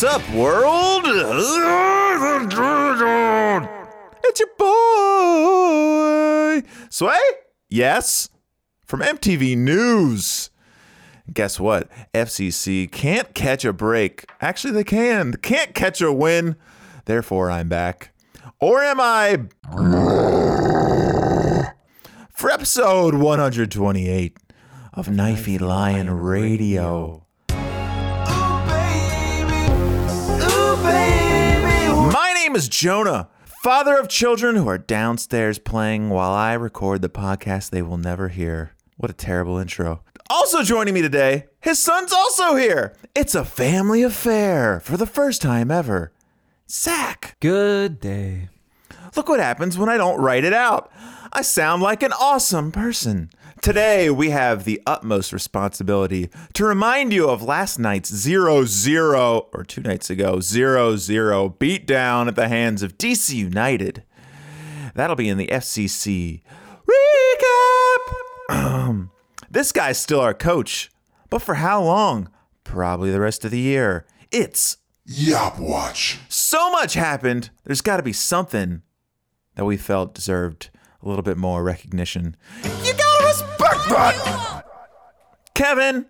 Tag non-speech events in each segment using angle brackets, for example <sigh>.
What's up, world? It's your boy, Sway? Yes, from MTV News. Guess what? FCC can't catch a break. Actually, they can. Can't catch a win. Therefore, I'm back. Or am I? For episode 128 of Knifey Lion Radio. Is Jonah, father of children who are downstairs playing while I record the podcast they will never hear. What a terrible intro. Also joining me today, his son's also here. It's a family affair for the first time ever. Zach. Good day. Look what happens when I don't write it out. I sound like an awesome person. Today, we have the utmost responsibility to remind you of last night's 0 0, or two nights ago, 0 0 beatdown at the hands of DC United. That'll be in the FCC recap. <clears throat> this guy's still our coach, but for how long? Probably the rest of the year. It's Yop Watch. so much happened. There's got to be something that we felt deserved a little bit more recognition. You respect that, Kevin.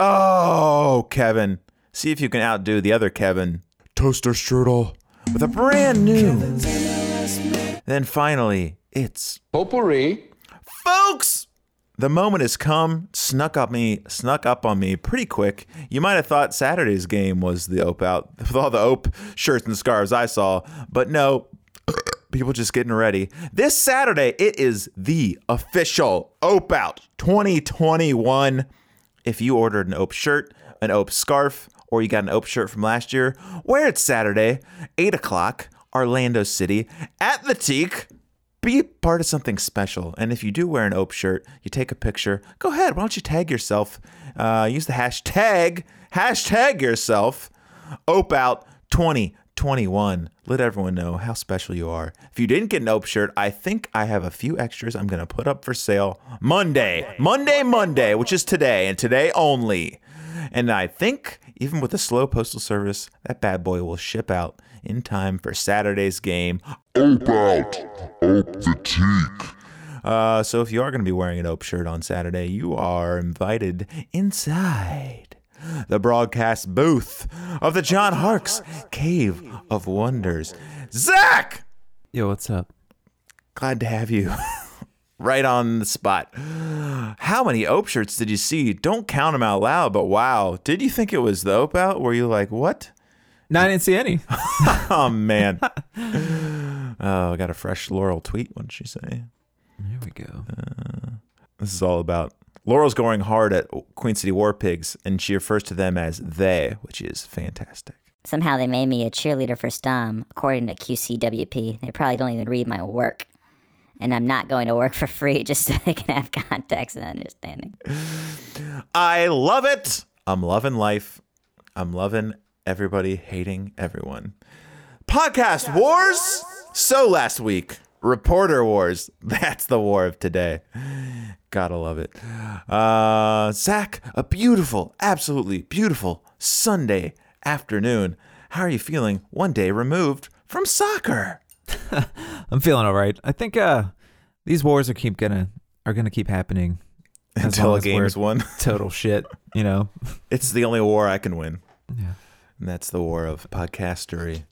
Oh, Kevin. See if you can outdo the other Kevin. Toaster strudel with a brand new. Then finally, it's Potpourri. folks. The moment has come, snuck up me, snuck up on me pretty quick. You might have thought Saturday's game was the Ope out <laughs> with all the Ope shirts and scarves I saw, but no, people just getting ready. This Saturday, it is the official Ope Out 2021. If you ordered an Ope shirt, an Ope scarf, or you got an Ope shirt from last year, wear it Saturday, 8 o'clock, Orlando City, at the Teak be part of something special. And if you do wear an Ope shirt, you take a picture, go ahead. Why don't you tag yourself? Uh, use the hashtag, hashtag yourself, Ope Out 2021. Let everyone know how special you are. If you didn't get an Ope shirt, I think I have a few extras I'm going to put up for sale Monday, Monday, Monday, which is today and today only. And I think even with the slow postal service, that bad boy will ship out in time for Saturday's game. Ope out. Ope the teak. Uh, so if you are going to be wearing an Ope shirt on Saturday, you are invited inside the broadcast booth of the John Harkes Cave of Wonders. Zach, Yo, what's up? glad to have you <laughs> right on the spot. How many Ope shirts did you see? Don't count them out loud, but wow. Did you think it was the Ope out? Were you like, what? No, I didn't see any. <laughs> Oh, man. oh, I got a fresh Laurel tweet. What did she say? Here we go. Uh, this is all about Laurel's going hard at Queen City War Pigs, and she refers to them as they, which is fantastic. Somehow they made me a cheerleader for Stam, according to QCWP. They probably don't even read my work. And I'm not going to work for free <laughs> just so they can have context and understanding. I love it. I'm loving life. I'm loving everybody hating everyone. Podcast wars. So last week, reporter wars. <laughs> That's the war of today. Gotta love it. Uh, Zach, a beautiful, absolutely beautiful Sunday afternoon. How are you feeling one day removed from soccer? <laughs> I'm feeling all right. I think uh, these wars are keep gonna are gonna keep happening <laughs> Until a game is won. <laughs> Total shit. You know. It's the only war I can win. Yeah. And that's the war of podcastery.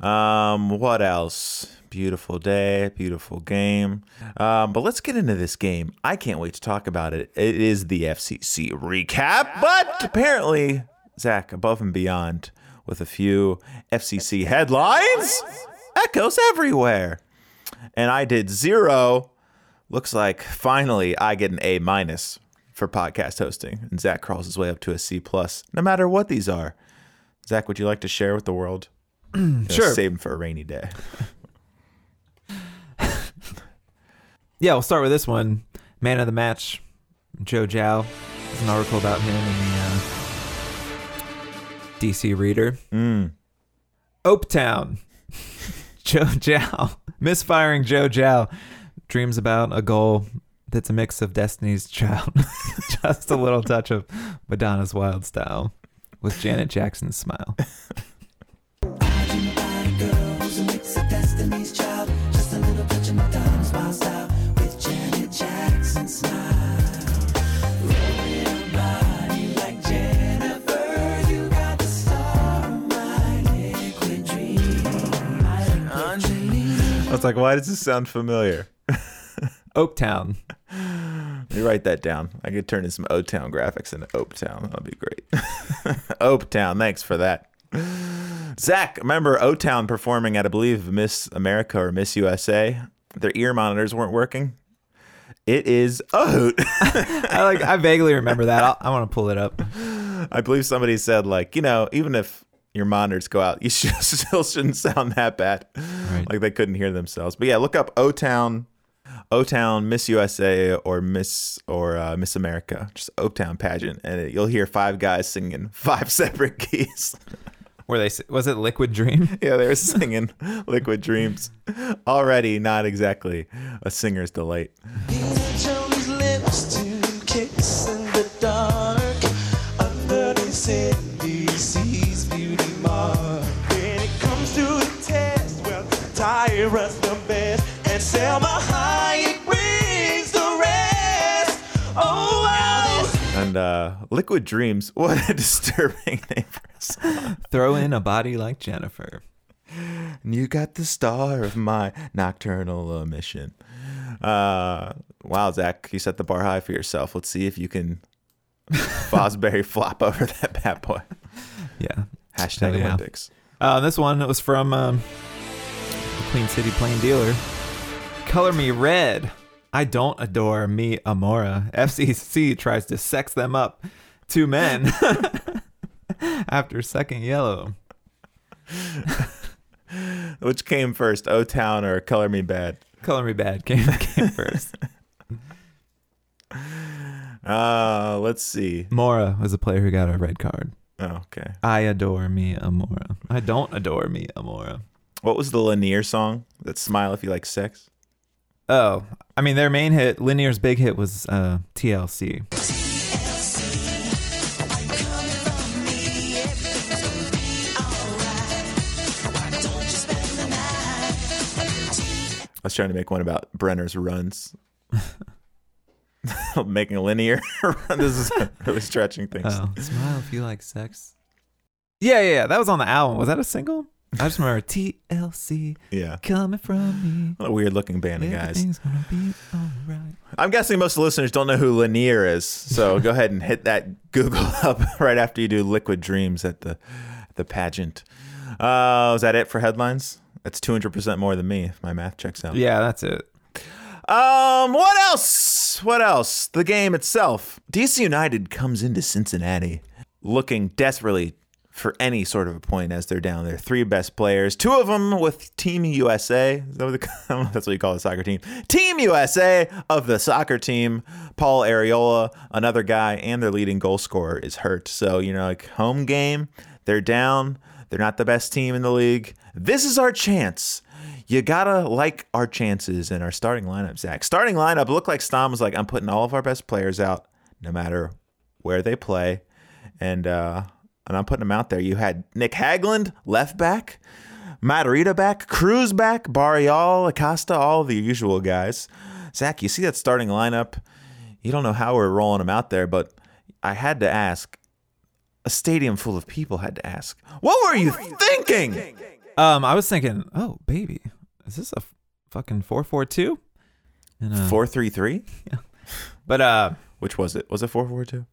Um, what else? Beautiful day, beautiful game. Um, but let's get into this game. I can't wait to talk about it. It is the FCC recap, but apparently, Zach, above and beyond, with a few FCC headlines, echoes everywhere. And I did zero. Looks like finally I get an A minus for podcast hosting, and Zach crawls his way up to a C plus. No matter what these are, Zach, would you like to share with the world? <clears throat> Sure. Save them for a rainy day. <laughs> Yeah, we'll start with this one. Man of the match, Joe Gyau. There's an article about him in the uh, DC Reader. Mm. Opetown. <laughs> Joe Gyau. <laughs> Misfiring Joe Gyau dreams about a goal that's a mix of Destiny's Child, just a little touch of Madonna's Wild Style with Janet Jackson's smile. Was like, why does this sound familiar? <laughs> Oaktown. Let me write that down. I could turn in some O Town graphics into Oak Town. That'd be great. <laughs> Oak Town, thanks for that. Zach, remember O Town performing at, I believe, Miss America or Miss USA? Their ear monitors weren't working. It is Oat. <laughs> I like. I vaguely remember that. I'll, I want to pull it up. I believe somebody said, like, you know, even if your monitors go out, <laughs> you should, still shouldn't sound that bad. Right. Like they couldn't hear themselves. But yeah, look up O Town, O Town, Miss USA, or Miss or uh, Miss America, just O Town pageant, and it, you'll hear five guys singing <laughs> five separate keys. Were they? Was it Liquid Dream? <laughs> yeah, they were singing Liquid Dreams. Already not exactly a singer's delight. Tyra's the best, and Salma Hayek brings the rest. Oh, wow. And uh, Liquid Dreams, <laughs> what a disturbing name for a song. Throw in a body like Jennifer. And you got the star of my nocturnal emission. Uh, wow, Zach, you set the bar high for yourself. Let's see if you can <laughs> Fosbury flop over that bad boy. Yeah. Hashtag Oh, yeah. Olympics. Uh, this one was from um, the Queen City Plain Dealer. Color me red. I don't adore me Amora. <laughs> FCC tries to sex them up. Two men <laughs> after second yellow. <laughs> Which came first, O Town or Color Me Bad? Color me bad came, came first. Uh, let's see. Mora was a player who got a red card. Oh, okay. I adore me Amora. I don't adore me Amora. What was the Lanier song? That Smile If You Like Sex? Oh, I mean, their main hit, Linear's big hit was uh, TLC. I was trying to make one about Brenner's runs. <laughs> Making a linear <laughs> run. This is really stretching things. Oh, smile if you like sex. Yeah, yeah, yeah. That was on the album. Was that a single? I just remember TLC Yeah. coming from me. What a weird looking band of guys. Everything's gonna be alright. I'm guessing most of the listeners don't know who Lanier is, so go <laughs> ahead and hit that Google <laughs> up right after you do Liquid Dreams at the the pageant. Uh, is that it for headlines? That's 200% more than me if my math checks out. Yeah, that's it. Um, what else? What else? The game itself. DC United comes into Cincinnati looking desperately for any sort of a point as they're down their three best players. Two of them with Team USA. That what <laughs> that's what you call the soccer team. Team USA of the soccer team. Paul Arriola, another guy, and their leading goal scorer is hurt. So, you know, like home game, they're down. They're not the best team in the league. This is our chance. You gotta like our chances and our starting lineup, Zach. Starting lineup looked like Stam was like, I'm putting all of our best players out, no matter where they play, and uh, and I'm putting them out there. You had Nick Hagglund, left back, Matarrita back, Cruz back, Barreal, Acosta, all the usual guys. Zach, you see that starting lineup? You don't know how we're rolling them out there, but I had to ask. A stadium full of people had to ask, "What were you thinking?" Um, I was thinking, oh baby, is this a fucking four four two? Uh, Four three three. <laughs> but uh, Which was it? Was it four four two?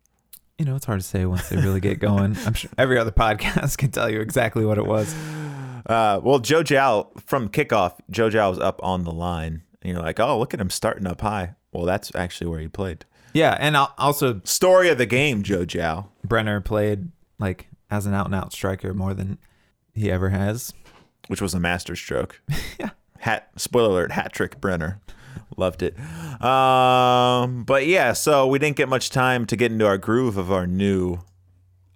You know, it's hard to say once they really get going. I'm sure every other podcast <laughs> can tell you exactly what it was. Uh, well, Joe Gyau from kickoff, Joe Gyau was up on the line, and you're like, "Oh, look at him starting up high." Well, that's actually where he played. Yeah, and al- also Story of the game, Joe Gyau. Brenner played like as an out and out striker more than he ever has. which was a masterstroke. <laughs> Yeah. Hat spoiler alert, hat trick Brenner. Loved it. Um, but yeah, so we didn't get much time to get into our groove of our new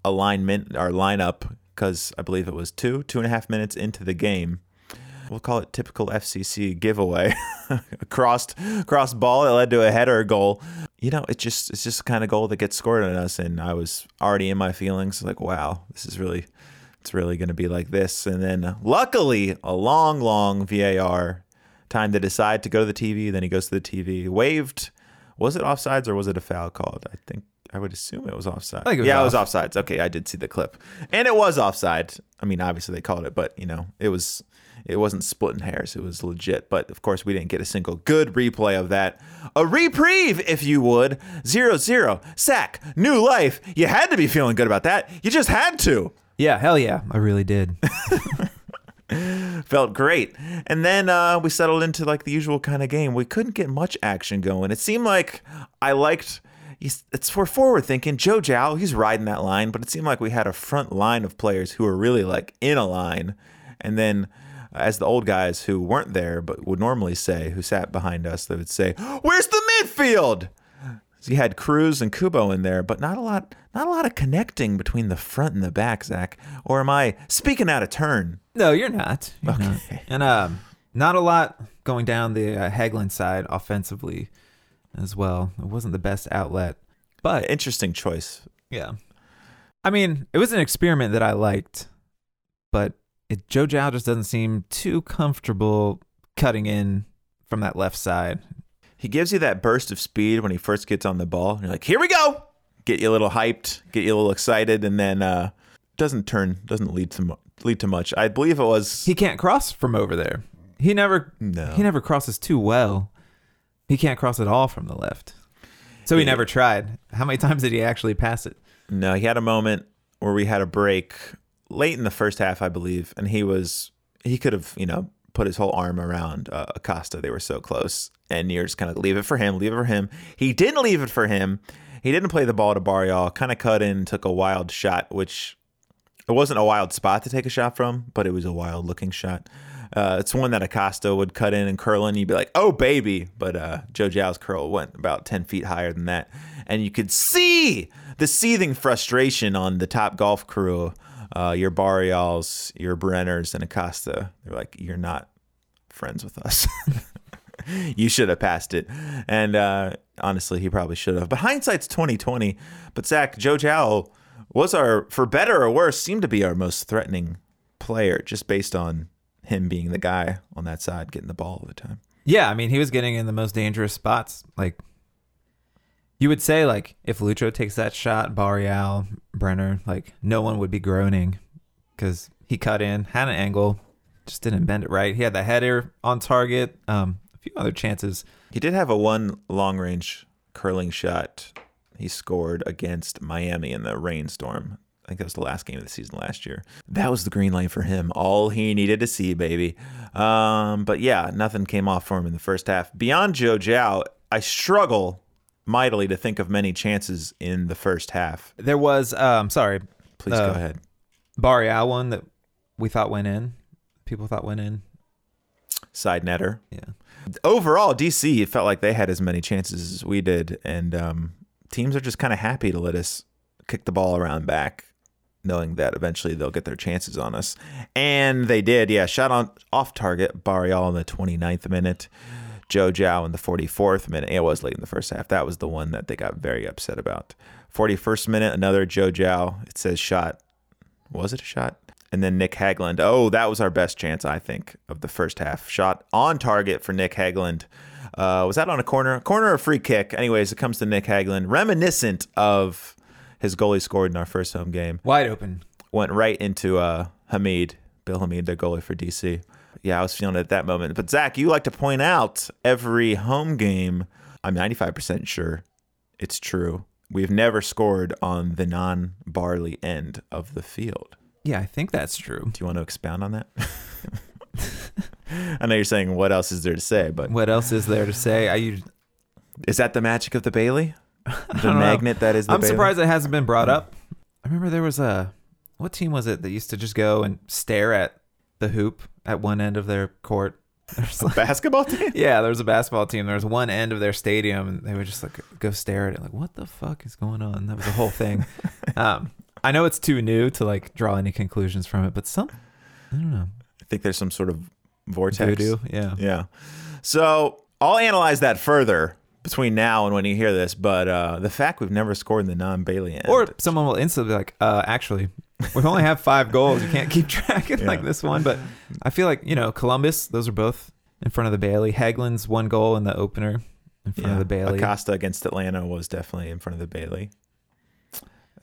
alignment, our lineup, because I believe it was two, two and a half minutes into the game. We'll call it typical FCC giveaway. <laughs> crossed crossed ball that led to a header goal. You know, it's just it's just the kind of goal that gets scored on us, and I was already in my feelings, like, wow, this is really it's really going to be like this. And then luckily, a long, long VAR time to decide to go to the TV. Then he goes to the TV, waved. Was it offsides or was it a foul called? I think I would assume it was offside. it was yeah, it was off. offsides. Okay, I did see the clip, and it was offside. I mean, obviously they called it, but you know, it was it wasn't splitting hairs. It was legit. But of course, we didn't get a single good replay of that. A reprieve, if you would. Zero zero sack, new life. You had to be feeling good about that. You just had to. Yeah, hell yeah, I really did. <laughs> <laughs> felt great. And then uh, we settled into like the usual kind of game. We couldn't get much action going. It seemed like I liked. It's for forward thinking. Joe Gyau, he's riding that line, but it seemed like we had a front line of players who were really like in a line, and then. As the old guys who weren't there but would normally say, who sat behind us, they would say, "Where's the midfield?" So you had Cruz and Kubo in there, but not a lot, not a lot of connecting between the front and the back, Zach. Or am I speaking out of turn? No, you're not. You're not. Okay. And um, not a lot going down the uh, Hagglund side offensively as well. It wasn't the best outlet, but Interesting choice. yeah. I mean, it was an experiment that I liked, but it, Joe Gyau just doesn't seem too comfortable cutting in from that left side. He gives you that burst of speed when he first gets on the ball. You're like, here we go. Get you a little hyped, get you a little excited, and then uh, doesn't turn, doesn't lead to mu- lead to much. I believe it was. He can't cross from over there. He never No. he never crosses too well. He can't cross at all from the left. So he Yeah. never tried. How many times did he actually pass it? No, he had a moment where we had a break late in the first half, I believe, and he was he could have you know put his whole arm around uh, Acosta. They were so close, and just kind of leave it for him, leave it for him. He didn't leave it for him. He didn't play the ball to Barreal. Kind of cut in, took a wild shot, which it wasn't a wild spot to take a shot from, but it was a wild looking shot. Uh, it's one that Acosta would cut in and curl in. You'd be like, oh, baby. But uh, Joe Gyau's curl went about 10 feet higher than that. And you could see the seething frustration on the top golf crew. Uh, your Barreals, your Brenners, and Acosta. They're like, you're not friends with us. <laughs> you should have passed it. And uh, honestly, he probably should have. But hindsight's 2020. But Zach, Joe Gyau was our, for better or worse, seemed to be our most threatening player just based on him being the guy on that side getting the ball all the time. Yeah, I mean, he was getting in the most dangerous spots. Like, you would say, like, if Lucho takes that shot, Barreal, Brenner, like, no one would be groaning because he cut in, had an angle, just didn't bend it right. He had the header on target, um, a few other chances. He did have a one long range curling shot he scored against Miami in the rainstorm. I think that was the last game of the season last year. That was the green light for him. All he needed to see, baby. Um, but yeah, nothing came off for him in the first half. Beyond Joe Gyau, I struggle mightily to think of many chances in the first half. There was, um, sorry, Please Uh, go ahead. Barreal one that we thought went in. People thought went in. Side netter. Yeah. overall, DC it felt like they had as many chances as we did, and um, teams are just kind of happy to let us kick the ball around back, knowing that eventually they'll get their chances on us, and they did. Yeah, shot on off target, Barreal in the 29th minute, Joe Gyau in the 44th minute. It was late in the first half. That was the one that they got very upset about. 41st minute, another Joe Gyau. It says shot. Was it a shot? And then Nick Hagglund. Oh, that was our best chance, I think, of the first half. Shot on target for Nick Hagglund. Uh, was that on a corner? Corner or free kick? Anyways, it comes to Nick Hagglund, reminiscent of his goal he scored in our first home game. Wide open. Went right into uh, Hamid, Bill Hamid, the goalie for DC. Yeah, I was feeling it at that moment. But Zach, you like to point out every home game. I'm 95% sure it's true. We've never scored on the non-Bailey end of the field. Yeah, I think that's true. Do you want to expound on that? <laughs> I know you're saying what else is there to say, but What else is there to say? I use, is that the magic of the Bailey? <laughs> The don't know. magnet that is the I'm Bailey? surprised it hasn't been brought up. I remember there was a what team was it that used to just go and stare at the hoop at one end of their court? <laughs> There's like, basketball <laughs> team. yeah, there was a basketball team. There was one end of their stadium, and they would just like go stare at it, like, "What the fuck is going on?" That was the whole thing. <laughs> um, I know it's too new to like draw any conclusions from it, but some, I don't know, I think there's some sort of vortex. voodoo, yeah. Yeah. So I'll analyze that further between now and when you hear this, but uh, the fact we've never scored in the non-Bailey end, Or someone will instantly be like, uh, actually, <laughs> we only have five goals. You can't keep <laughs> track of like this one. But I feel like, you know, Columbus, those are both in front of the Bailey. Hagglund's one goal in the opener in front yeah, of the Bailey. Acosta against Atlanta was definitely in front of the Bailey.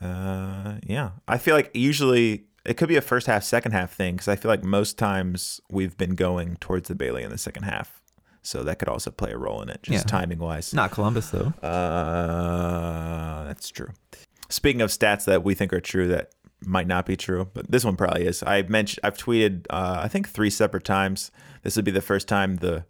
Uh, yeah, I feel like usually it could be a first half, second half thing because I feel like most times we've been going towards the Bailey in the second half, so that could also play a role in it, just Yeah. timing wise. Not Columbus though. Uh, that's true. Speaking of stats that we think are true that might not be true, but this one probably is. I mentioned I've tweeted uh, I think three separate times. This would be the first time the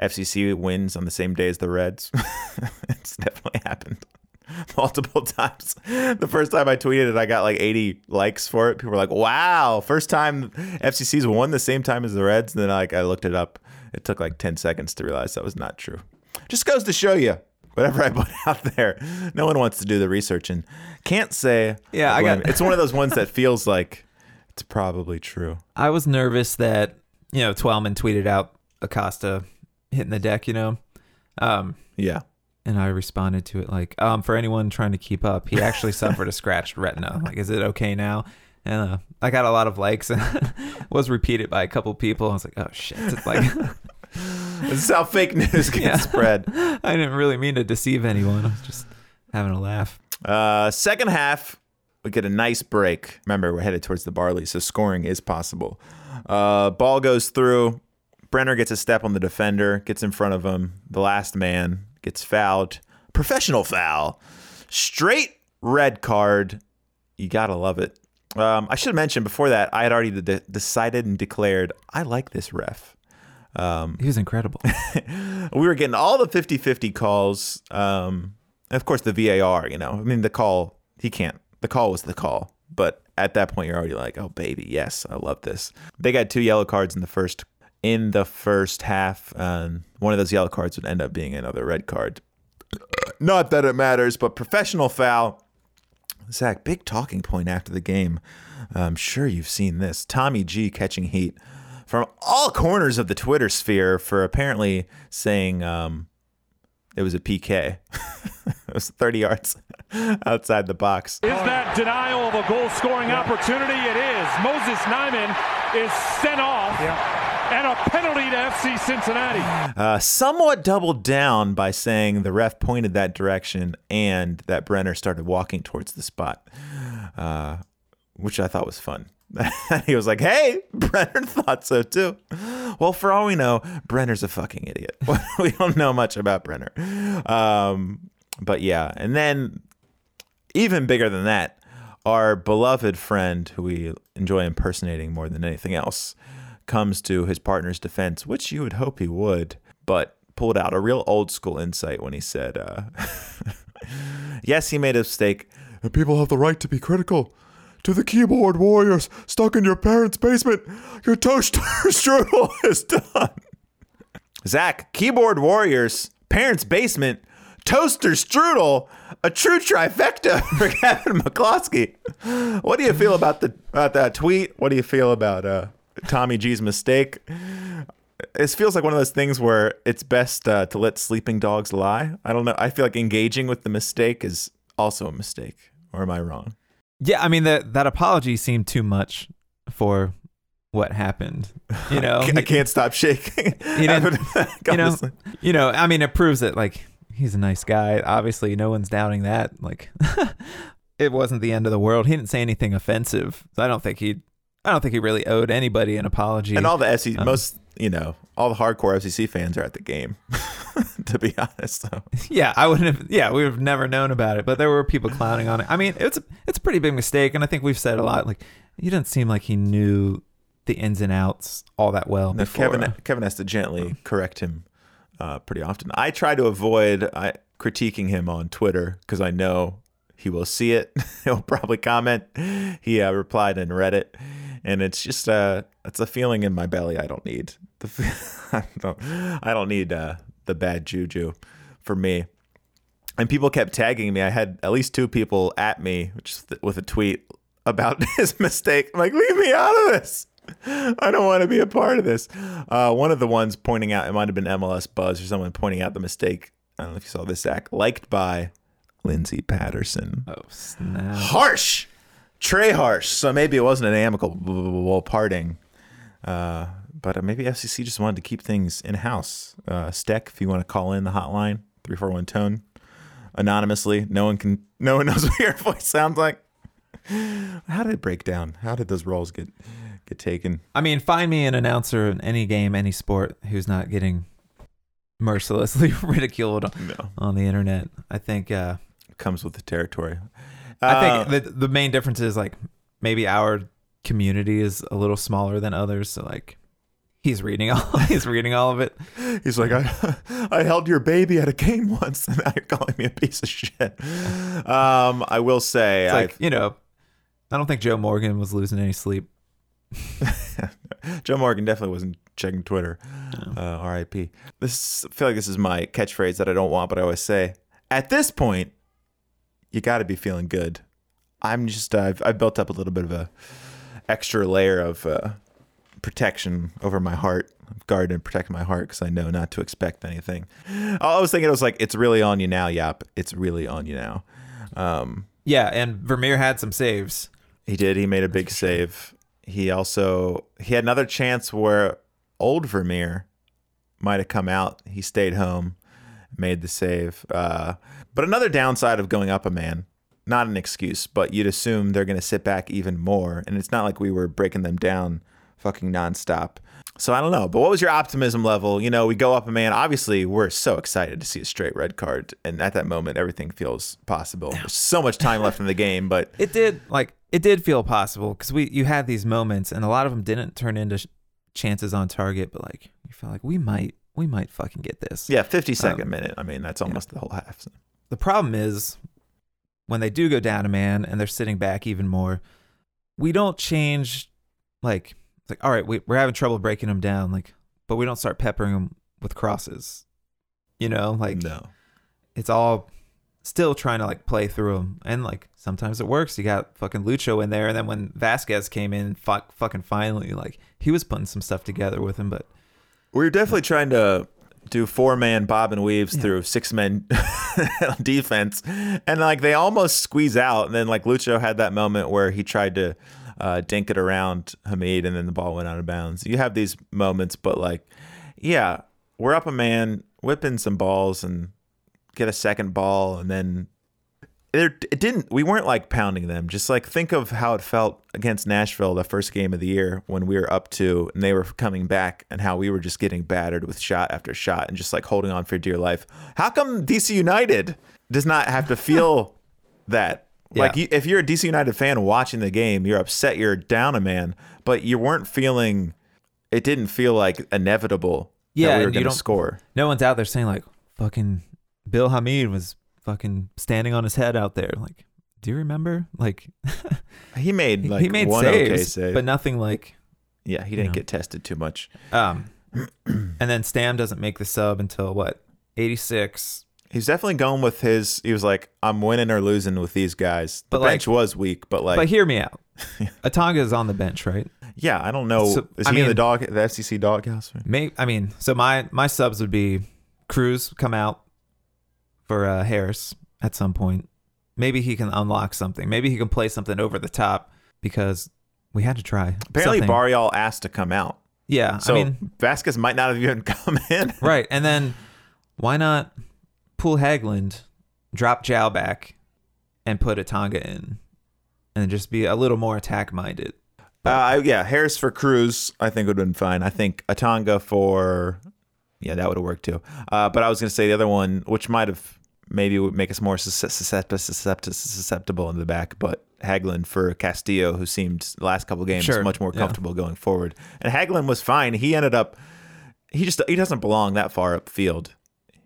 FCC wins on the same day as the Reds. <laughs> it's definitely happened <laughs> multiple times. The first time I tweeted it, I got like 80 likes for it. People were like, "Wow, first time FCC's won the same time as the Reds." And then like I looked it up. It took like 10 seconds to realize that was not true. Just goes to show you. Whatever I put <laughs> out there, no one wants to do the research and can't say. Yeah, I got- It's one of those ones that feels like it's probably true. <laughs> I was nervous that you know Twellman tweeted out Acosta hitting the deck, you know, um, Yeah. and I responded to it like, um, for anyone trying to keep up, he actually <laughs> suffered a scratched retina. Like, is it okay now? And uh, I got a lot of likes and was repeated by a couple people. I was like, oh shit! It's like <laughs> This is how fake news gets Yeah. spread. <laughs> I didn't really mean to deceive anyone. I was just having a laugh. Uh, second half, we get a nice break. Remember, we're headed towards the Bailey, so scoring is possible. Uh, ball goes through. Brenner gets a step on the defender, gets in front of him. The last man gets fouled. Professional foul. Straight red card. You gotta love it. Um, I should have mentioned before that, I had already de- decided and declared I like this ref. He was incredible. <laughs> we were getting all the 50-50 calls um of course the var you know i mean the call he can't the call was the call but at that point you're already like oh baby yes i love this they got two yellow cards in the first in the first half and one of those yellow cards would end up being another red card not that it matters but professional foul Zach, big talking point after the game. I'm sure you've seen this. Tommy G catching heat from all corners of the Twitter sphere for apparently saying um, it was a PK. <laughs> it was 30 yards <laughs> outside the box. Is that denial of a goal scoring opportunity? It is. Moses Nyeman is sent off. And a penalty to FC Cincinnati. Uh, somewhat doubled down by saying the ref pointed that direction and that Brenner started walking towards the spot, uh, which I thought was fun. <laughs> he was like, hey, <laughs> Brenner thought so too. Well, for all we know, Brenner's a fucking idiot. <laughs> we don't know much about Brenner. Um, but yeah, and then even bigger than that, our beloved friend who we enjoy impersonating more than anything else comes to his partner's defense, which you would hope he would, but pulled out a real old school insight when he said, uh, Yes, he made a mistake. People have the right to be critical. To the keyboard warriors stuck in your parents' basement, your toaster <laughs> strudel is done. Zach, keyboard warriors, parents' basement, toaster strudel, a true trifecta <laughs> for Kevin McCloskey. What do you feel about the about that tweet? What do you feel about uh, Tommy G's mistake? It feels like one of those things where it's best uh, to let sleeping dogs lie. I don't know. I feel like engaging with the mistake is also a mistake. Or am I wrong? Yeah, I mean that that apology seemed too much for what happened. You know, <laughs> I can't stop shaking. Didn't- <laughs> you know, you know, I mean, it proves that like he's a nice guy. Obviously, no one's doubting that. Like, <laughs> it wasn't the end of the world. He didn't say anything offensive. I don't think he, I don't think he really owed anybody an apology. And all the FCC, Um, most, you know, all the hardcore FCC fans are at the game, <laughs> to be honest. So. yeah, I wouldn't have. Yeah, we would have never known about it. But there were people clowning on it. I mean, it's a, it's a pretty big mistake, and I think we've said a lot. Like, he didn't seem like he knew the ins and outs all that well. No. Kevin, Kevin has to gently correct him uh, pretty often. I try to avoid I, critiquing him on Twitter because I know he will see it. <laughs> He'll probably comment. He uh, replied read it, and it's just uh, it's a feeling in my belly I don't need. <laughs> I don't, I don't need uh, the bad juju for me. And people kept tagging me. I had at least two people at me with a tweet about <laughs> his mistake. I'm like, leave me out of this. I don't want to be a part of this. Uh, one of the ones pointing out, it might have been MLS Buzz or someone pointing out the mistake. I don't know if you saw this, act, Liked by Lindsay Patterson. Oh snap! Harsh. Trey harsh. So maybe it wasn't an amicable parting. Uh, but uh, maybe FCC just wanted to keep things in house. Uh, Steck, if you want to call in the hotline, 341 tone anonymously. No one can, no one <laughs> knows what your voice sounds like. How did it break down? How did those roles get get taken? I mean, find me an announcer in any game, any sport who's not getting mercilessly <laughs> ridiculed No, on the internet. I think uh, comes with the territory. I Uh, think the the main difference is like maybe our community is a little smaller than others, so like he's reading all <laughs> he's reading all of it. He's like, I, I held your baby at a game once, and now you're calling me a piece of shit. Um, I will say, It's I, like you know, I don't think Joe Morgan was losing any sleep. <laughs> Joe Morgan definitely wasn't checking Twitter. Uh, R.I.P. This I feel like this is my catchphrase that I don't want, but I always say. At this point, you got to be feeling good. I'm just I've, I've built up a little bit of a extra layer of uh, protection over my heart. I've and protect my heart because I know not to expect anything. I was thinking it was like it's really on you now, Yap. It's really on you now. Um, Yeah, and Vermeer had some saves. he did. He made a big save. He also he had another chance where old Vermeer might have come out. He stayed home, made the save. Uh, but another downside of going up a man, not an excuse, but you'd assume they're going to sit back even more. And it's not like we were breaking them down fucking nonstop. So I don't know. But what was your optimism level? You know, we go up a man. Obviously, we're so excited to see a straight red card. And at that moment, everything feels possible. There's so much time left in the game, but <laughs> It did like it did feel possible because we you had these moments and a lot of them didn't turn into sh- chances on target, but like you felt like we might we might fucking get this. Yeah, 52nd Um, minute. I mean, that's almost the whole half. So. The problem is when they do go down a man and they're sitting back even more, we don't change like it's like all right, we, we're having trouble breaking them down, like, but we don't start peppering them with crosses. You know, like no. it's all still trying to like play through them and like sometimes it works you got fucking lucho in there and then when vazquez came in fuck fucking finally like he was putting some stuff together with him but We were definitely trying to do four man bob and weaves through six men <laughs> defense. And like they almost squeeze out. And then like Lucho had that moment where he tried to uh, dink it around Hamid and then the ball went out of bounds. You have these moments, but like, yeah, we're up a man, whipping some balls and get a second ball. And then it, it didn't, we weren't like pounding them. Just like think of how it felt against Nashville, the first game of the year when we were up two and they were coming back and how we were just getting battered with shot after shot and just like holding on for dear life. How come DC United does not have to <laughs> feel that? Like Yeah. you, if you're a DC United fan watching the game, you're upset you're down a man, but you weren't feeling, it didn't feel like inevitable Yeah, that we were going to score. no one's out there saying like fucking bill hamid was fucking standing on his head out there like do you remember like <laughs> He made <laughs> like he made one saves okay save. but nothing like yeah, he didn't know. get tested too much. um <clears throat> and then stam doesn't make the sub until what 86 He's definitely going with his. He was like, "I'm winning or losing with these guys." The But, like- bench was weak, but like, but hear me out <laughs> atanga is on the bench right yeah, I don't know. So, is I he in the dog, the FCC doghouse? May I mean, so my my subs would be Cruz come out for uh, Harris at some point. Maybe he can unlock something. Maybe he can play something over the top because we had to try. Apparently, something. Barreal asked to come out, Yeah, so I mean, Vazquez might not have even <laughs> come in. right. And then why not pull Hagglund, drop Gyau back, and put Atanga in, and just be a little more attack minded. Uh, yeah, Harris for Cruz, I think would have been fine. I think Atanga for, yeah, that would have worked too. Uh, but I was going to say the other one, which might have maybe it would make us more suscept- suscept- suscept- susceptible in the back, but Hagglund for Castillo, who seemed the last couple games Sure, much more yeah. comfortable going forward. And Hagglund was fine. He ended up, he just he doesn't belong that far upfield.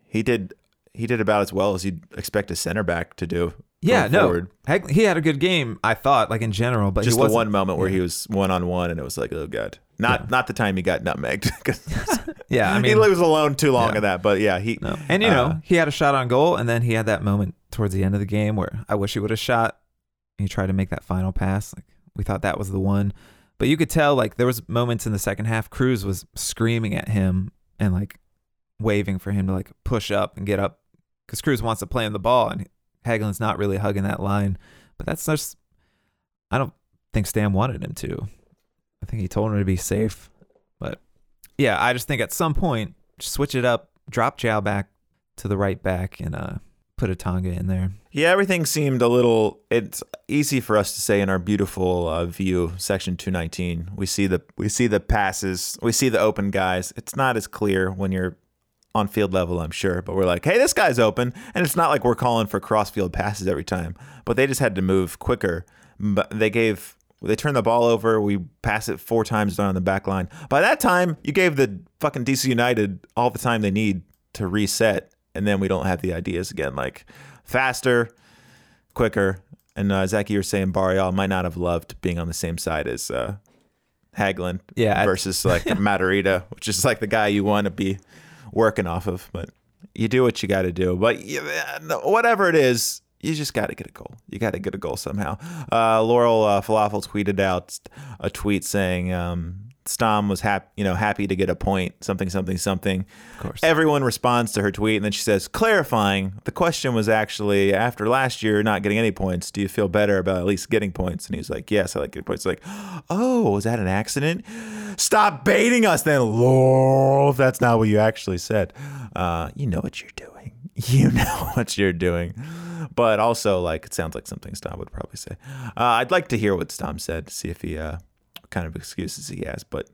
He did he did about as well as you'd expect a center back to do. Yeah, no, forward. He had a good game. I thought, like in general, but just he the one moment where he was one on one, and it was like, oh god, not Yeah. not the time he got nutmegged. <laughs> <laughs> Yeah, I mean, he was alone too long Yeah. of that. But yeah, he No. And you uh, know, he had a shot on goal, and then he had that moment towards the end of the game where I wish he would have shot. He tried to make that final pass. Like we thought that was the one, but you could tell like there was moments in the second half. Cruz was screaming at him and like waving for him to like push up and get up because Cruz wants to play on the ball, and Hagglund's not really hugging that line. But that's just I don't think Stam wanted him to. I think he told him to be safe. But yeah, I just think at some point switch it up, drop Gyau back to the right back, and uh, put Atanga in there. Yeah, everything seemed a little. It's easy for us to say in our beautiful uh, view, section two nineteen. We see the we see the passes, we see the open guys. It's not as clear when you're on field level, I'm sure, but we're like, hey, this guy's open, and it's not like we're calling for cross field passes every time. But they just had to move quicker. But they gave they turn the ball over. We pass it four times down the back line. By that time, you gave the fucking DC United all the time they need to reset, and then we don't have the ideas again. Like faster, quicker. And uh, Zach, you were saying Barrial might not have loved being on the same side as uh, Hagglund Yeah, I- versus <laughs> like Matarrita, which is like the guy you want to be working off of. But you do what you got to do. But yeah, whatever it is, you just got to get a goal. You got to get a goal somehow. Uh, Laurel uh, Falafel tweeted out a tweet saying um, Stam was happy, you know, happy to get a point. Something, something, something. Of course. Everyone responds to her tweet, and then she says, clarifying. The question was actually after last year not getting any points. Do you feel better about at least getting points? And he's like, Yes, I like getting points. Like, oh, was that an accident? Stop baiting us, then, Laurel. If that's not what you actually said, uh, you know what you're doing. <laughs> You know what you're doing. But also, like, it sounds like something Stam would probably say. Uh, I'd like to hear what Stam said to see if he, uh, what kind of excuses he has. But,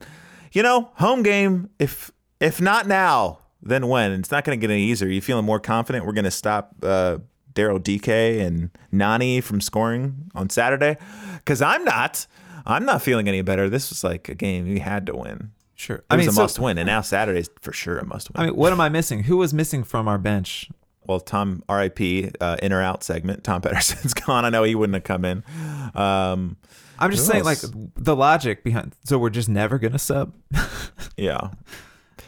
you know, home game, if if not now, then when? It's not going to get any easier. Are You feeling more confident we're going to stop uh, Daryl Dike and Nani from scoring on Saturday? Because I'm not. I'm not feeling any better. This was like a game we had to win. Sure. It I was mean, a so- must win, and now Saturday's for sure a must win. I mean, what am I missing? Who was missing from our bench? Well, Tom RIP uh, in or out segment. Tom <laughs> Pettersson's gone. I know he wouldn't have come in. Um, I'm just saying, like the logic behind. So we're just never gonna sub. <laughs> yeah,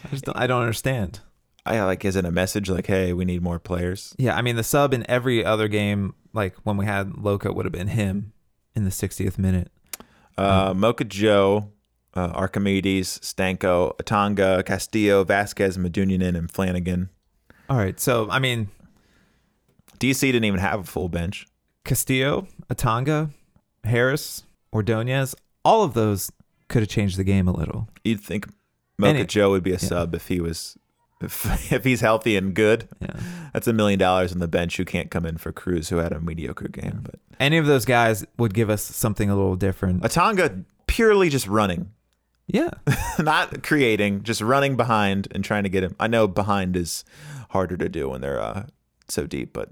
I just don't, I don't understand. I like. Is it a message like, "Hey, we need more players"? Yeah, I mean the sub in every other game, like when we had Loca, would have been him in the 60th minute. Uh, Mocha Joe, uh, Archimedes, Stanko, Atanga, Castillo, Vazquez, Medunjanin, and Flanagan. All right, so I mean DC didn't even have a full bench. Castillo, Atanga, Harris, Ordonez, all of those could have changed the game a little. You'd think Mocha it- Joe would be a sub if he was, if, <laughs> if he's healthy and good. Yeah. That's a million dollars on the bench who can't come in for Cruz, who had a mediocre game. But Any of those guys would give us something a little different. Atanga purely just running, Yeah. <laughs> not creating, just running behind and trying to get him. I know behind is harder to do when they're uh, so deep, but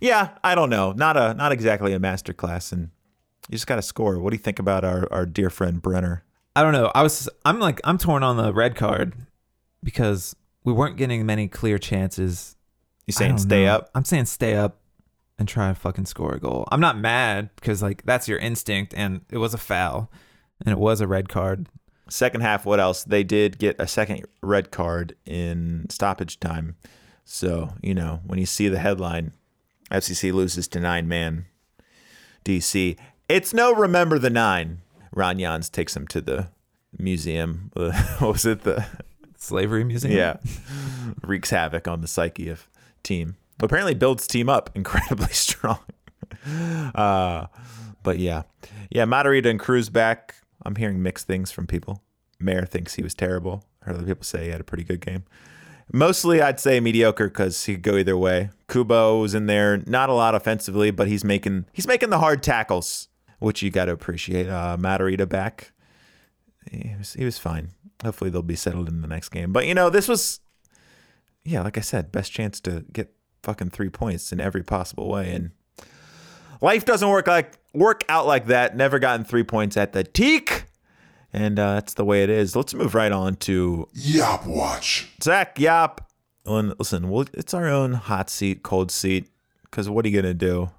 yeah, I don't know. Not a not exactly a master class, and you just got to score. What do you think about our our dear friend Brenner? I don't know. I was I'm like I'm torn on the red card because we weren't getting many clear chances. You saying stay know. up? I'm saying stay up and try to fucking score a goal. I'm not mad because like that's your instinct and it was a foul and it was a red card. Second half, what else? They did get a second red card in stoppage time. So, you know, when you see the headline, FCC loses to nine man DC, it's no remember the nine. Ron Jans takes him to the museum. <laughs> what was it? The Slavery museum. yeah, wreaks havoc on the psyche of team. Apparently, builds team up <laughs> incredibly strong. <laughs> Uh, but yeah, yeah, Matarrita and Cruz back. I'm hearing mixed things from people. Mayor thinks he was terrible. Heard other people say he had a pretty good game. Mostly, I'd say mediocre because he could go either way. Kubo was in there, not a lot offensively, but he's making he's making the hard tackles, which you got to appreciate. Uh, Matarrita back, he was he was fine. Hopefully, they'll be settled in the next game. But you know, this was, yeah, like I said, best chance to get fucking three points in every possible way, and life doesn't work like work out like that. Never gotten three points at the teak, and uh, that's the way it is. Let's move right on to Yop Watch. Zach Yop. Listen, listen, well, it's our own hot seat, cold seat. Because what are you gonna do?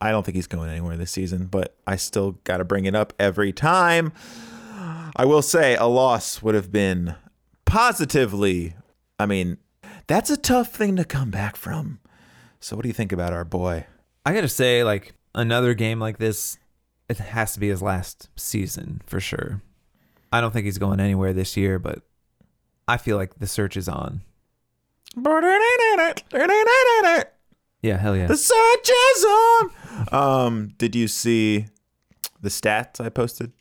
I don't think he's going anywhere this season, but I still got to bring it up every time. I will say a loss would have been positively. I mean, that's a tough thing to come back from. So, what do you think about our boy? I gotta say, like another game like this, it has to be his last season for sure. I don't think he's going anywhere this year, but I feel like the search is on. Yeah, hell yeah. The search is on. Um, did you see the stats I posted?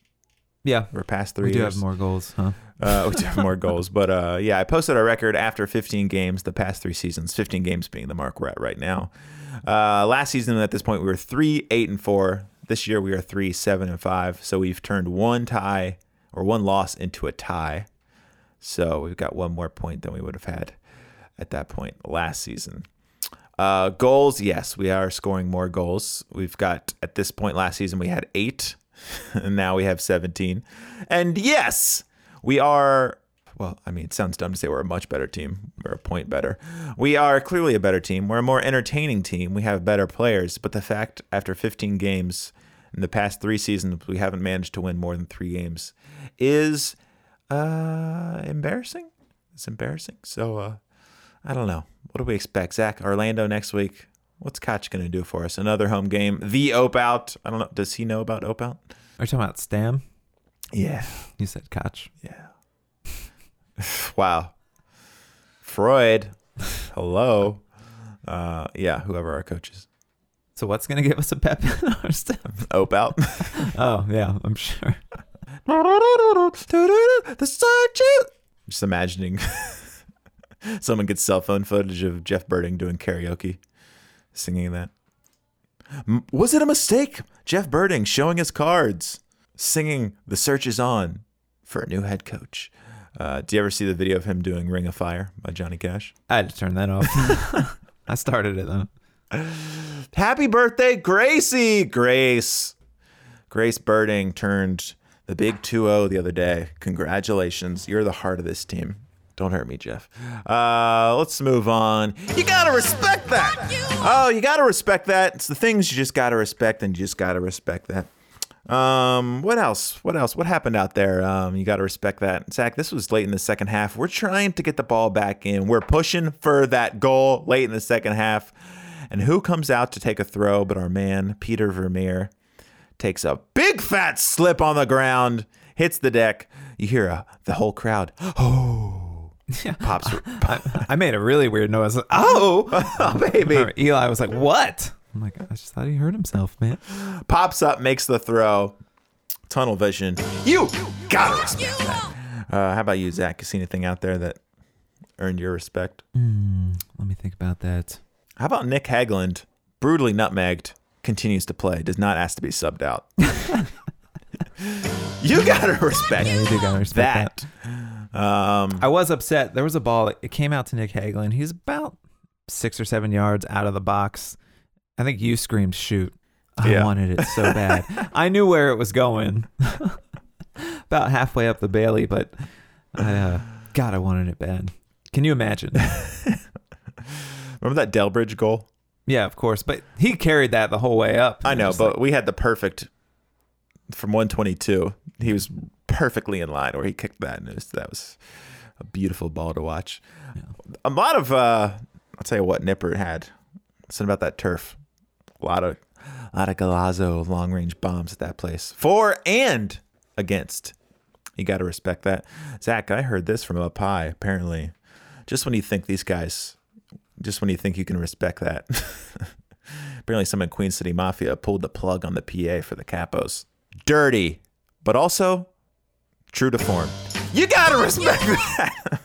Yeah. Over past three We do years. have more goals, huh? Uh, we do have more goals, but uh, yeah, I posted a record after 15 games the past three seasons. 15 games being the mark we're at right now. Uh, last season, at this point, we were three, eight, and four. This year, we are three, seven, and five. So we've turned one tie or one loss into a tie. So we've got one more point than we would have had at that point last season. Uh, goals, yes, we are scoring more goals. We've got at this point last season we had eight, <laughs> and now we have 17. And yes, we are. Well, I mean, it sounds dumb to say we're a much better team. We're a point better. We are clearly a better team. We're a more entertaining team. We have better players. But the fact, after 15 games in the past three seasons, we haven't managed to win more than three games is uh, embarrassing. It's embarrassing. So, uh, I don't know. What do we expect? Zach, Orlando next week. What's Koch going to do for us? Another home game. The Ope Out. I don't know. Does he know about Ope Out? Are you talking about Stam? Yeah. You said Koch. Yeah. <laughs> wow. Freud. Hello. Uh, yeah, whoever our coach is. So what's gonna give us a pep in our step? <laughs> Ope Out. <laughs> Oh yeah, I'm sure. <laughs> the sergeant. Just imagining someone gets cell phone footage of Jeff Berding doing karaoke, singing that. M- Was it a mistake? Jeff Berding showing his cards, singing "The Search Is On" for a new head coach. Uh, do you ever see the video of him doing "Ring of Fire" by Johnny Cash? I had to turn that off. I started it though. Happy birthday, Gracie! Grace. Grace Berding turned the big 2 0 the other day. Congratulations. You're the heart of this team. Don't hurt me, Jeff. Uh, let's move on. You gotta respect that. Oh, you gotta respect that. It's the things you just gotta respect, and you just gotta respect that. Um, what else? What else? What happened out there? Um, you gotta respect that. Zach, this was late in the second half. We're trying to get the ball back in. We're pushing for that goal late in the second half. And who comes out to take a throw but our man, Peter Vermeer, takes a big fat slip on the ground, hits the deck. You hear uh, the whole crowd, <laughs> oh, pops. I, I made a really weird noise. <laughs> Oh, <laughs> oh, baby. Eli was like, "What?" I'm like, "I just thought he hurt himself, man." Pops up, makes the throw. Tunnel vision. You gotta respect that. Uh, how about you, Zach? You see anything out there that earned your respect? Let me think about that. How about Nick Hagglund, brutally nutmegged, continues to play, does not ask to be subbed out. <laughs> you gotta respect Yeah, we do gotta respect that. that. Um, I was upset. There was a ball. It came out to Nick Hagglund. He's about six or seven yards out of the box. I think you screamed shoot. I Yeah. wanted it so <laughs> bad. I knew where it was going. <laughs> about halfway up the Bailey, but I, uh, God, I wanted it bad. Can you imagine? Remember that Delbridge goal? yeah, of course. But he carried that the whole way up. I know, but like- we had the perfect from 122. He was perfectly in line where he kicked that, and it was, that was a beautiful ball to watch. A lot of, uh, I'll tell you what, Nippert had. Something about that turf. A lot of, a lot of Galazzo long range bombs at that place. For and against. You got to respect that. Zach, I heard this from up high. Apparently, just when you think these guys, just when you think you can respect that, <laughs> apparently some in Queen City Mafia pulled the plug on the PA for the capos. Dirty, but also true to form. You gotta respect <laughs> that.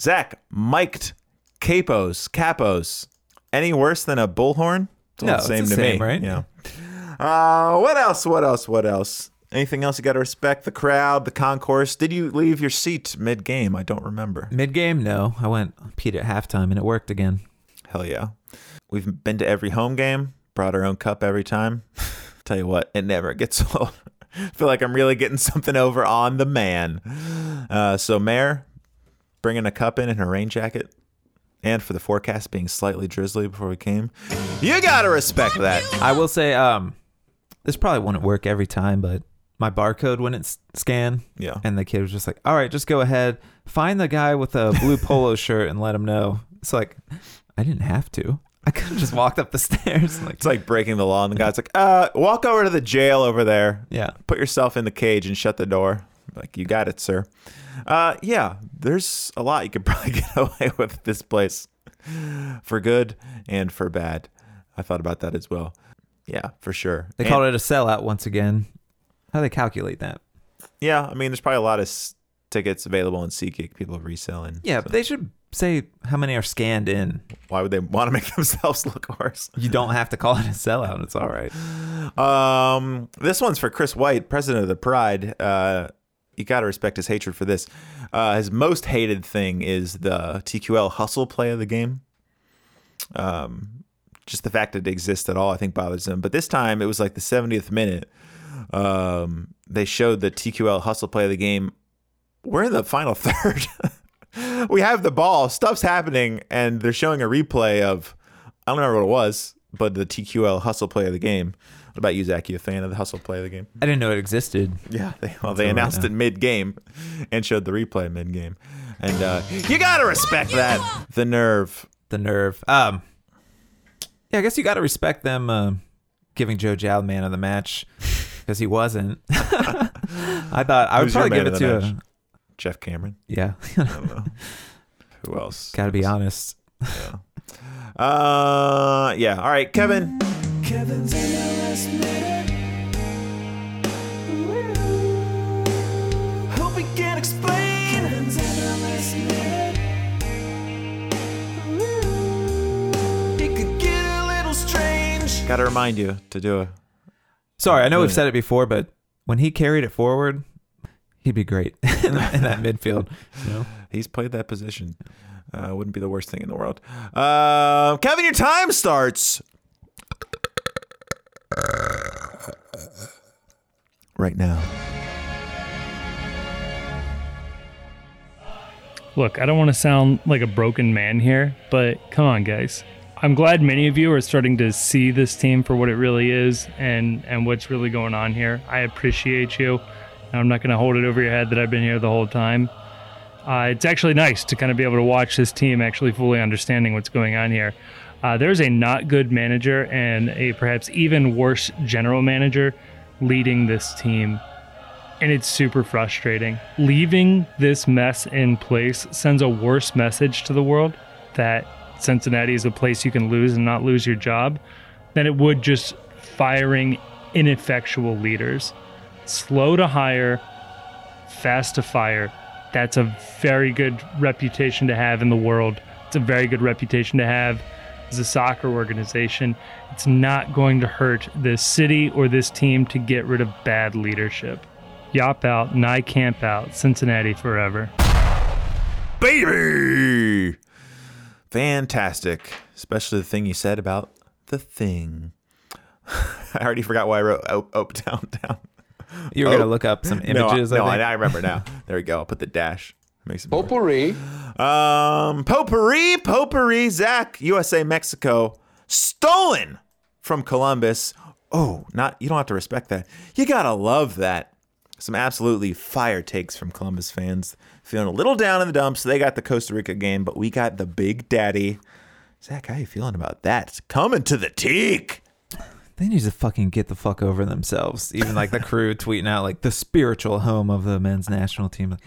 Zach, mic'd capos, capos. Any worse than a bullhorn? It's No, the it's same the to same, me. right? Yeah. Uh, what else? What else? What else? Anything else you got to respect? The crowd, the concourse. Did you leave your seat mid game? I don't remember. Mid game, no. I went Pete at halftime and it worked again. Hell yeah. We've been to every home game, brought our own cup every time. <laughs> Tell you what, it never gets <laughs> old. feel like I'm really getting something over on the man. Uh, so, Mayor, bringing a cup in in her rain jacket, and for the forecast being slightly drizzly before we came, you gotta respect that. I will say, um, this probably wouldn't work every time, but my barcode wouldn't s- scan. Yeah. And the kid was just like, all right, just go ahead, find the guy with a blue polo <laughs> shirt and let him know. It's like, I didn't have to. I could have just walked up the <laughs> stairs. Like, It's like breaking the law, and the guy's like, uh, walk over to the jail over there. yeah. put yourself in the cage and shut the door. Like, you got it, sir. Uh, yeah, there's a lot you could <laughs> probably get away with at this place for good and for bad. I thought about that as well. Yeah, for sure. They And called it a sellout once again. How do they calculate that? Yeah, I mean, there's probably a lot of s- tickets available on SeatGeek. People are reselling. Yeah, but they should say how many are scanned in. Why would they <laughs> want to make themselves look worse? You don't have to call it a sellout. It's all right. Um, this one's for Chris White, president of the Pride. Uh, you got to respect his hatred for this. Uh, his most hated thing is the TQL hustle play of the game. Um, just the fact that it exists at all, I think, bothers him. But this time, it was like the 70th minute. Um, they showed the TQL hustle play of the game. We're in the final <laughs> third. <laughs> we have the ball, stuff's happening, and they're showing a replay of I don't remember what it was, but the TQL hustle play of the game. What about you, Zach? You a fan of the hustle play of the game? I didn't know it existed. Yeah, <laughs> they, well, they announced it mid game and showed the replay mid game, and uh, you gotta respect that. The nerve. The nerve. Um, yeah, I guess you got to respect them uh, giving Joe Gyau man of the match because he wasn't. <laughs> I thought I would Who's probably give it to a, Geoff Cameron. yeah. I don't know. <laughs> Who else? got to be honest. Uh, yeah. All right, Kevin. Kevin's in the last minute. Hope he can explain. Kevin's in the last. It could get a little strange. Got to remind you to do a. Sorry, I know we've said it before, but when he carried it forward, he'd be great <laughs> in, that- in that midfield. You know? He's played that position. Uh, wouldn't be the worst thing in the world. Uh, Kevin, your time starts right now. Look, I don't want to sound like a broken man here, but come on, guys. I'm glad many of you are starting to see this team for what it really is and and what's really going on here. I appreciate you. I'm not going to hold it over your head that I've been here the whole time. Uh, it's actually nice to kind of be able to watch this team actually fully understanding what's going on here. Uh, there's a not good manager and a perhaps even worse general manager leading this team and it's super frustrating. Leaving this mess in place sends a worse message to the world that Cincinnati is a place you can lose and not lose your job than it would just firing ineffectual leaders. Slow to hire, fast to fire. That's a very good reputation to have in the world. It's a very good reputation to have as a soccer organization. It's not going to hurt this city or this team to get rid of bad leadership. Yop out, Nijkamp out, Cincinnati forever. baby. Fantastic, especially the thing you said about the thing. <laughs> I already forgot why I wrote Ope, oh, Ope oh, <laughs> down down. You were going to Oh. look up some No, I- images. No, I I, remember now. There we go. I'll put the dash. Makes it better. Potpourri. Um, potpourri, potpourri, Zach, USA, Mexico, stolen from Columbus. Oh, not you don't have to respect that. You gotta love that. Some absolutely fire takes from Columbus fans, feeling a little down in the dumps. They got the Costa Rica game, but we got the Big Daddy. Zach, how you feeling about that? It's coming to the teak. They need to fucking get the fuck over themselves. Even like the crew <laughs> tweeting out like the spiritual home of the men's national team. Like,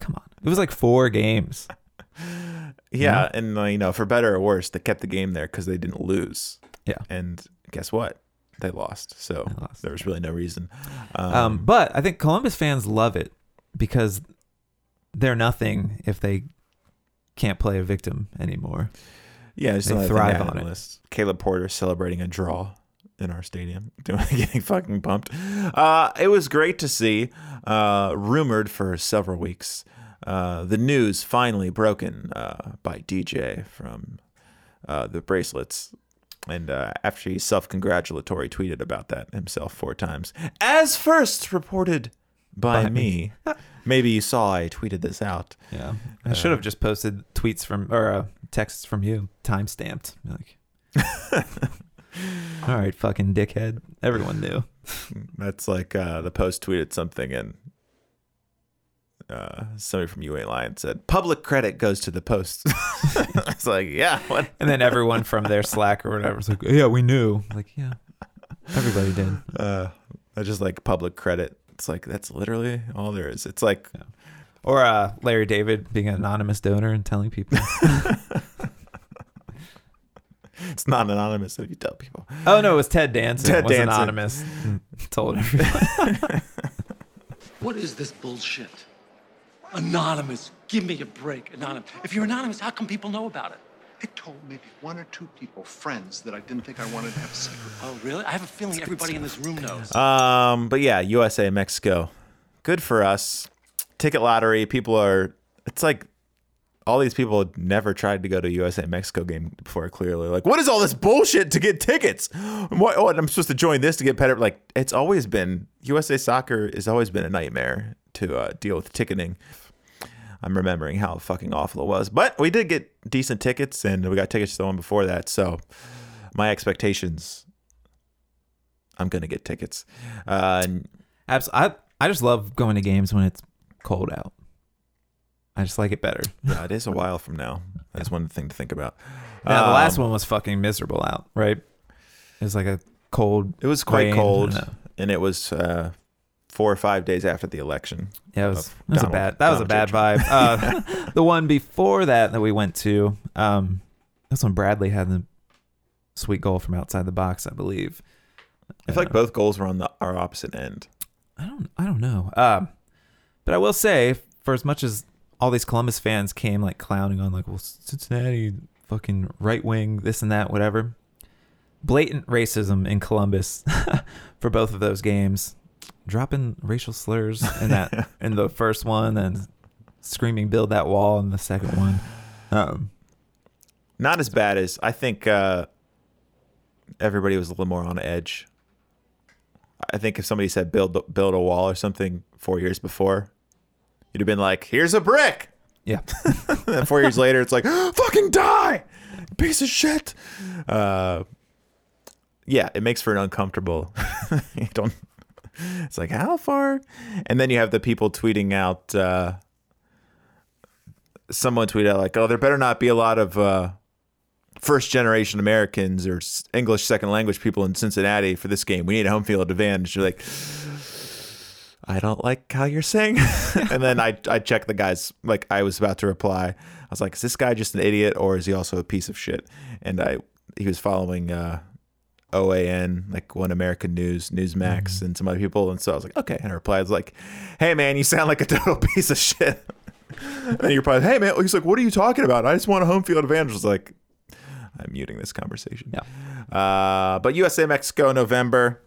come on, it was like four games. Yeah, and uh, you know, for better or worse, they kept the game there because they didn't lose. Yeah. and guess what? They lost. So lost. there was really no reason. Um, Um, but I think Columbus fans love it because they're nothing if they can't play a victim anymore. Yeah, They thrive on it. list. Caleb Porter celebrating a draw in our stadium, <laughs> doing getting fucking pumped. Uh, it was great to see. Uh, rumored for several weeks. Uh, the news finally broken uh, by DJ from uh, the bracelets. And uh, after he self-congratulatory tweeted about that himself four times, as first reported by, By me. <laughs> Maybe you saw I tweeted this out. Yeah, I should have just posted tweets from or uh, texts from you, time stamped. Like, <laughs> <laughs> all right, fucking dickhead. Everyone knew. <laughs> That's like uh, the post tweeted something and uh, somebody from UA Lion said, public credit goes to the post. <laughs> it's like, yeah, what? And then everyone from their Slack or whatever was like, "Yeah, we knew." Like, yeah, everybody did. Uh, I just like public credit. It's like, that's literally all there is. It's like, Or uh, Larry David being an anonymous donor and telling people. It's not anonymous if you tell people. oh no, it was Ted Danson. Ted was Danson. anonymous. <laughs> Told everyone. <laughs> What is this bullshit? Anonymous. Give me a break, Anonymous. If you're anonymous, how come people know about it? I told maybe one or two people, friends, that I didn't think I wanted to have a secret. Oh, really? I have a feeling everybody in this room knows. Um, but yeah, USA, Mexico, good for us. Ticket lottery. People are. It's like all these people had never tried to go to USA Mexico game before. Clearly, like, what is all this bullshit to get tickets? What? Oh, I'm supposed to join this to get better. Like, it's always been USA soccer has always been a nightmare to uh, deal with ticketing. I'm remembering how fucking awful it was, but we did get decent tickets, and we got tickets to the one before that. So, my expectations. I'm gonna get tickets. Uh, and Abs- I I just love going to games when it's cold out. I just like it better. Yeah, it is a while from now. That's one thing to think about. Now, the last Um, one was fucking miserable out, right? It was like a cold. It was quite rain, cold, and it was uh, four or five days after the election. Yeah, it was, of it was a Donald- bad. That was a bad vibe. Uh, <laughs> <laughs> the one before that that we went to, um, that's when Bradley had the sweet goal from outside the box, I believe. I feel like both goals were on the our opposite end. I don't. I don't know. Um, but I will say, for as much as all these Columbus fans came like clowning on, like, well, Cincinnati, fucking right wing, this and that, whatever. Blatant racism in Columbus <laughs> for both of those games. Dropping racial slurs in that <laughs> in the first one, and screaming "build that wall" in the second one. Um, Not as bad as I think. Uh, everybody was a little more on edge. I think if somebody said build build a wall or something four years before, you'd have been like, "Here's a brick." yeah, <laughs> and four years later, it's like, <gasps> "Fucking die, piece of shit." Uh, yeah, it makes for an uncomfortable. <laughs> you don't. It's like how far, and then you have the people tweeting out. Uh, someone tweeted out like, "Oh, there better not be a lot of uh, first generation Americans or English second language people in Cincinnati for this game. We need a home field advantage." You're like. I don't like how you're saying. <laughs> <laughs> and then I I checked the guys like I was about to reply. I was like, is this guy just an idiot or is he also a piece of shit? And I he was following uh OAN, like One American News, Newsmax, and some other people. And so I was like, okay. And I replied, like, hey man, you sound like a <laughs> total piece of shit. and you're replied, hey man, he's like, what are you talking about? I just want a home field advantage. I was like, I'm muting this conversation. Yeah. Uh, but USA Mexico November,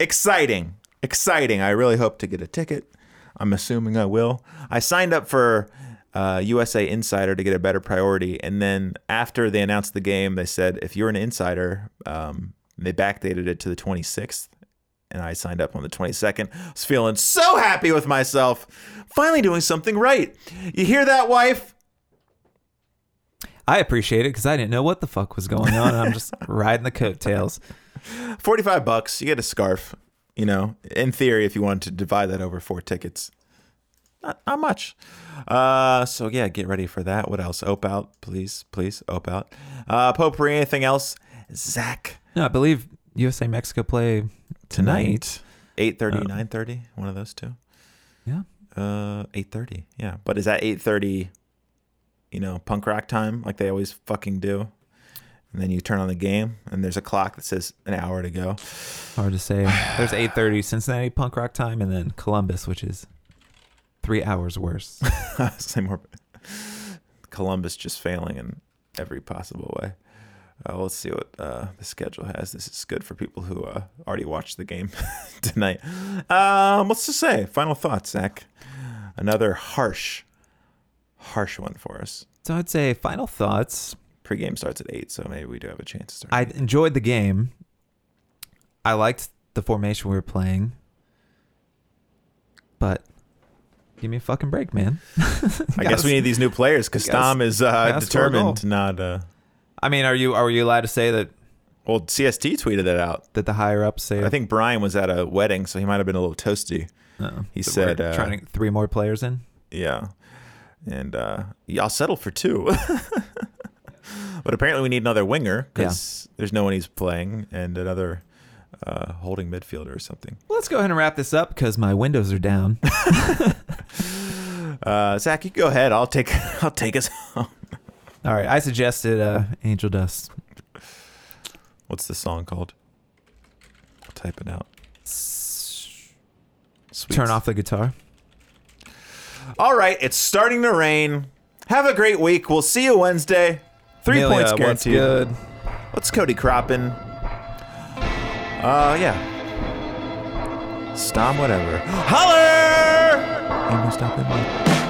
exciting, exciting. I really hope to get a ticket. I'm assuming I will. I signed up for uh, USA Insider to get a better priority, and then after they announced the game, they said if you're an insider, um, they backdated it to the 26th. And I signed up on the 22nd. I was feeling so happy with myself. Finally doing something right. You hear that, wife? I appreciate it because I didn't know what the fuck was going on. I'm just <laughs> riding the coattails. 45 bucks you get a scarf you know in theory if you wanted to divide that over four tickets not, not much. Uh so yeah get ready for that. What else? Ope out please please ope out. Uh potpourri anything else? Zach. No, I believe USA Mexico play tonight. tonight? 8.30 Um, 9.30 one of those two? Yeah. uh 8.30 yeah. But is that 8.30 you know punk rock time like they always fucking do and then you turn on the game and there's a clock that says an hour to go Hard to say. There's 8:30 Cincinnati punk rock time, and then Columbus, which is three hours worse. <laughs> Say more. Columbus just failing in every possible way. Uh, let's see what uh, the schedule has. This is good for people who uh, already watched the game <laughs> tonight. Um, what's to say? Final thoughts, Zach. Another harsh, harsh one for us. so I'd say final thoughts. Pre-game starts at eight, so maybe we do have a chance to start. I enjoyed the game. I liked the formation we were playing, but give me a fucking break, man. <laughs> I guess we need these new players because gotta- Tom is uh, gotta score a goal. determined to not. Uh, I mean, are you are you allowed to say that well, CST tweeted that out. that the higher ups say? I think Brian was at a wedding, so he might have been a little toasty. No. he That said, uh, trying to three more players in. Yeah. And uh, yeah, I'll settle for two. <laughs> but apparently we need another winger because there's no one he's playing and another uh, holding midfielder or something. Let's go ahead and wrap this up because my windows are down. <laughs> Uh, Zach, you go ahead. I'll take <laughs> I'll take us home. All right, I suggested uh, Angel Dust. What's the song called? I'll type it out. Sweet, Turn off the guitar. All right, it's starting to rain. Have a great week. We'll see you Wednesday. Three Amelia, points what's guaranteed. good? What's Cody cropping? Uh, yeah. Stom, whatever. <gasps> Holler! Ain't no stopping me.